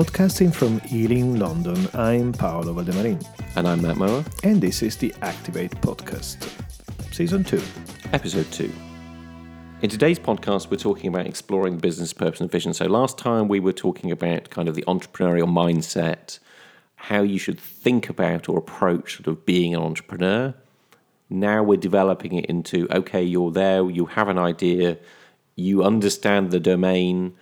Podcasting from Ealing, London, I'm Paolo Valdemarin. And I'm Matt Mower. And this is the Activate Podcast, Season 2. Episode 2. In today's podcast, we're talking about exploring business purpose and vision. So last time we were talking about kind of the entrepreneurial mindset, how you should think about or approach sort of being an entrepreneur. Now we're developing it into okay, you're there, you have an idea, you understand the domain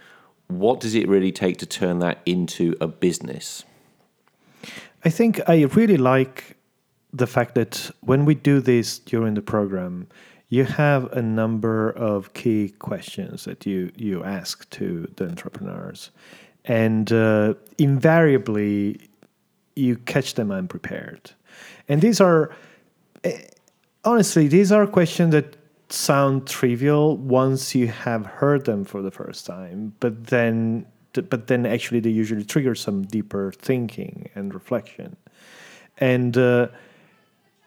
what does it really take to turn that into a business? I think I really like the fact that when we do this during the program, you have a number of key questions that you you ask to the entrepreneurs, and uh, invariably you catch them unprepared. And these are eh, honestly these are questions that sound trivial once you have heard them for the first time, but then but then actually they usually trigger some deeper thinking and reflection. And uh,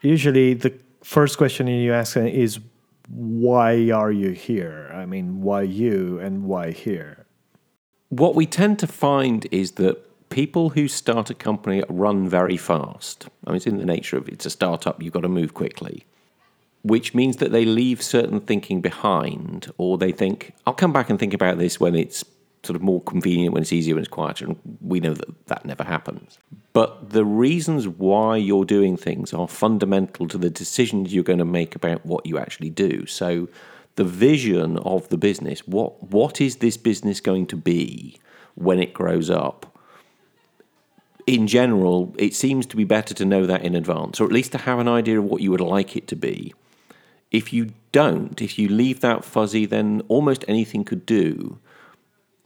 usually the first question you ask is why are you here? I mean, why you and why here? What we tend to find is that people who start a company run very fast. I mean, it's in the nature of it's a startup, you've got to move quickly which means that they leave certain thinking behind, or they think, I'll come back and think about this when it's sort of more convenient, when it's easier, when it's quieter. And we know that that never happens. But the reasons why you're doing things are fundamental to the decisions you're going to make about what you actually do. So, the vision of the business what, what is this business going to be when it grows up? in general, it seems to be better to know that in advance, or at least to have an idea of what you would like it to be. If you don't, if you leave that fuzzy, then almost anything could do.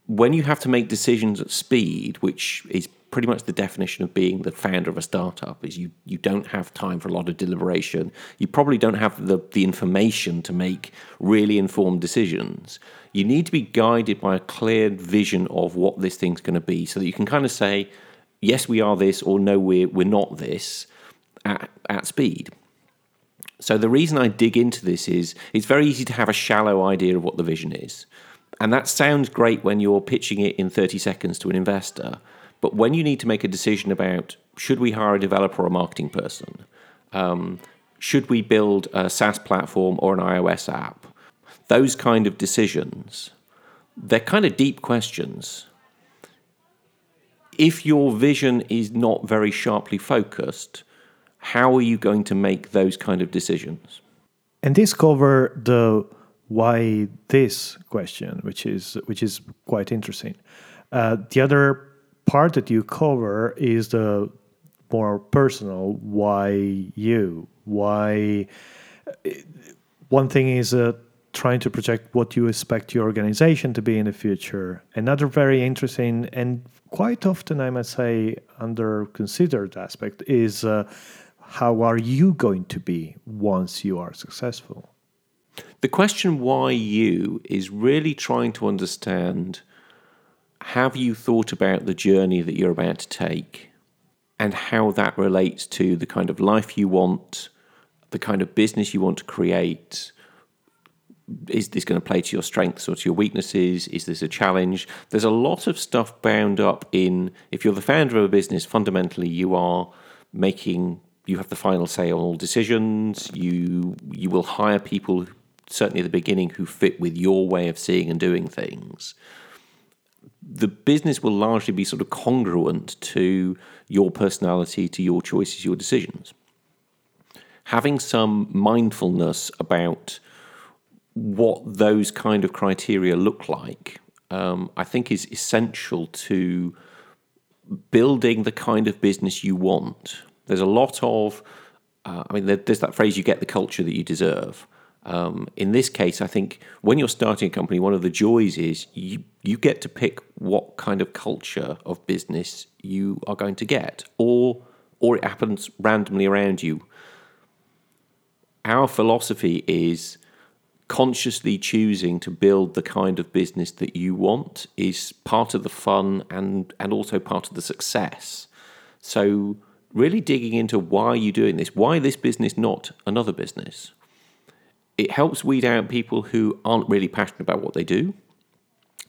When you have to make decisions at speed, which is pretty much the definition of being the founder of a startup is you you don't have time for a lot of deliberation. You probably don't have the, the information to make really informed decisions. You need to be guided by a clear vision of what this thing's going to be so that you can kind of say, yes, we are this, or no, we're, we're not this at, at speed. So the reason I dig into this is it's very easy to have a shallow idea of what the vision is. And that sounds great when you're pitching it in 30 seconds to an investor. But when you need to make a decision about should we hire a developer or a marketing person, um, should we build a SaaS platform or an iOS app, those kind of decisions, they're kind of deep questions. If your vision is not very sharply focused, how are you going to make those kind of decisions? And this cover the why this question, which is which is quite interesting. Uh, the other part that you cover is the more personal why you why one thing is uh, trying to project what you expect your organization to be in the future another very interesting and quite often i must say under considered aspect is uh, how are you going to be once you are successful? The question why you is really trying to understand have you thought about the journey that you're about to take and how that relates to the kind of life you want, the kind of business you want to create? Is this going to play to your strengths or to your weaknesses? Is this a challenge? There's a lot of stuff bound up in if you're the founder of a business, fundamentally you are making you have the final say on all decisions. You you will hire people certainly at the beginning who fit with your way of seeing and doing things. The business will largely be sort of congruent to your personality, to your choices, your decisions. Having some mindfulness about what those kind of criteria look like, um, I think, is essential to building the kind of business you want. There's a lot of, uh, I mean, there's that phrase, you get the culture that you deserve. Um, in this case, I think when you're starting a company, one of the joys is you, you get to pick what kind of culture of business you are going to get, or, or it happens randomly around you. Our philosophy is consciously choosing to build the kind of business that you want is part of the fun and, and also part of the success. So really digging into why you're doing this, why this business, not another business. It helps weed out people who aren't really passionate about what they do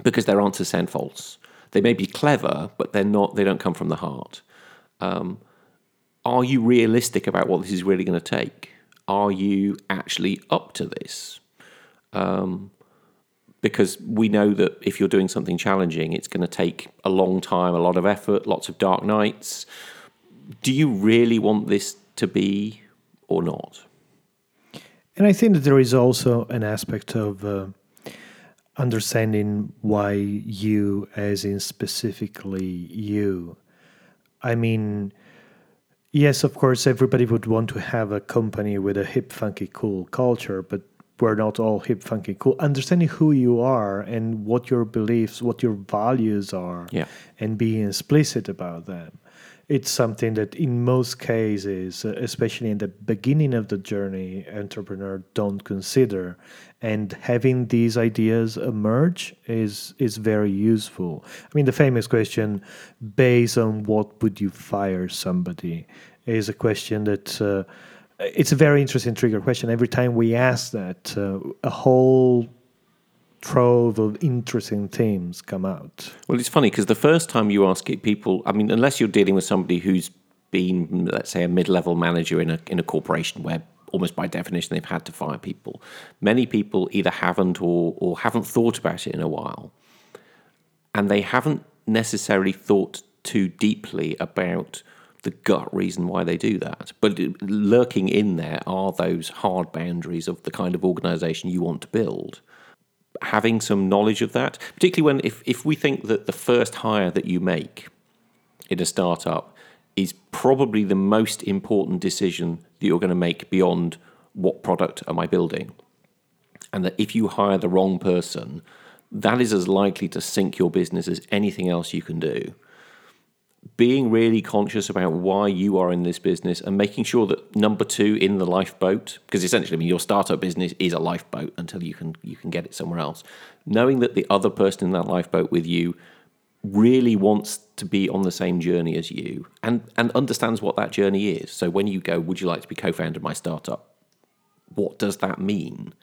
because their answers sound false. They may be clever, but they're not. They don't come from the heart. Um, are you realistic about what this is really going to take? Are you actually up to this? Um, because we know that if you're doing something challenging, it's going to take a long time, a lot of effort, lots of dark nights. Do you really want this to be or not? And I think that there is also an aspect of uh, understanding why you, as in specifically you. I mean, yes, of course, everybody would want to have a company with a hip, funky, cool culture, but we're not all hip, funky, cool. Understanding who you are and what your beliefs, what your values are, Yeah. and being explicit about them. It's something that, in most cases, uh, especially in the beginning of the journey, entrepreneur don't consider, and having these ideas emerge is is very useful. I mean, the famous question, based on what would you fire somebody, is a question that. Uh, it's a very interesting trigger question. Every time we ask that, uh, a whole trove of interesting themes come out. Well, it's funny because the first time you ask it, people, I mean, unless you're dealing with somebody who's been, let's say, a mid-level manager in a in a corporation where almost by definition they've had to fire people, many people either haven't or or haven't thought about it in a while, and they haven't necessarily thought too deeply about the gut reason why they do that. But lurking in there are those hard boundaries of the kind of organization you want to build having some knowledge of that, particularly when if, if we think that the first hire that you make in a startup is probably the most important decision that you're going to make beyond what product am I building. And that if you hire the wrong person, that is as likely to sink your business as anything else you can do. Being really conscious about why you are in this business and making sure that number two in the lifeboat, because essentially, I mean, your startup business is a lifeboat until you can you can get it somewhere else. Knowing that the other person in that lifeboat with you really wants to be on the same journey as you and and understands what that journey is. So when you go, would you like to be co-founder of my startup? What does that mean?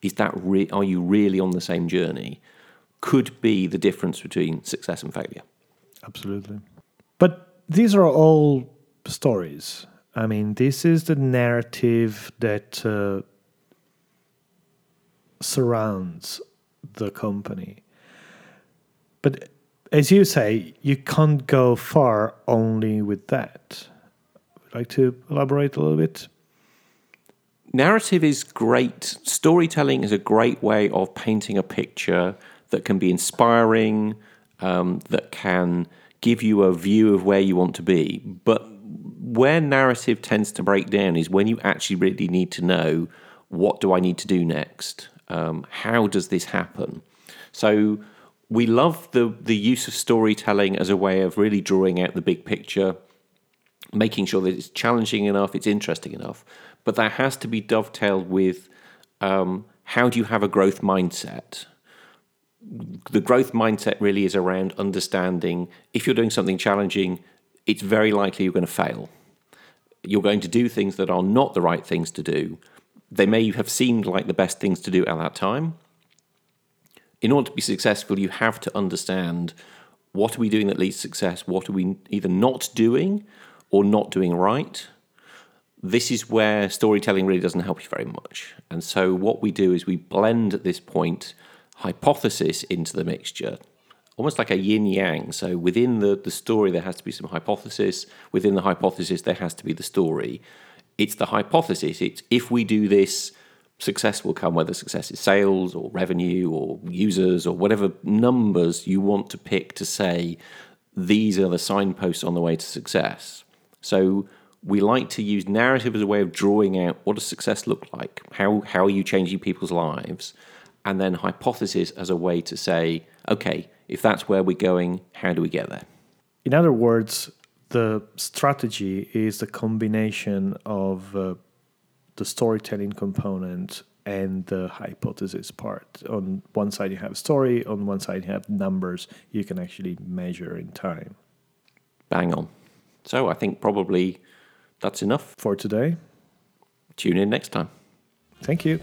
Is that re- are you really on the same journey? Could be the difference between success and failure. Absolutely. But these are all stories. I mean, this is the narrative that uh, surrounds the company. But as you say, you can't go far only with that. Would like to elaborate a little bit? Narrative is great. Storytelling is a great way of painting a picture that can be inspiring, um, that can give you a view of where you want to be. But where narrative tends to break down is when you actually really need to know what do I need to do next? Um, how does this happen? So we love the the use of storytelling as a way of really drawing out the big picture, making sure that it's challenging enough, it's interesting enough. But that has to be dovetailed with um, how do you have a growth mindset? The growth mindset really is around understanding if you're doing something challenging, it's very likely you're going to fail. You're going to do things that are not the right things to do. They may have seemed like the best things to do at that time. In order to be successful, you have to understand what are we doing that leads to success? What are we either not doing or not doing right? This is where storytelling really doesn't help you very much. And so, what we do is we blend at this point hypothesis into the mixture, almost like a yin yang. So within the, the story, there has to be some hypothesis. Within the hypothesis, there has to be the story. It's the hypothesis. It's if we do this, success will come, whether success is sales or revenue or users or whatever numbers you want to pick to say these are the signposts on the way to success. So we like to use narrative as a way of drawing out what does success look like? How, how are you changing people's lives? And then hypothesis as a way to say, okay, if that's where we're going, how do we get there? In other words, the strategy is the combination of uh, the storytelling component and the hypothesis part. On one side, you have story, on one side, you have numbers you can actually measure in time. Bang on. So I think probably that's enough for today. Tune in next time. Thank you.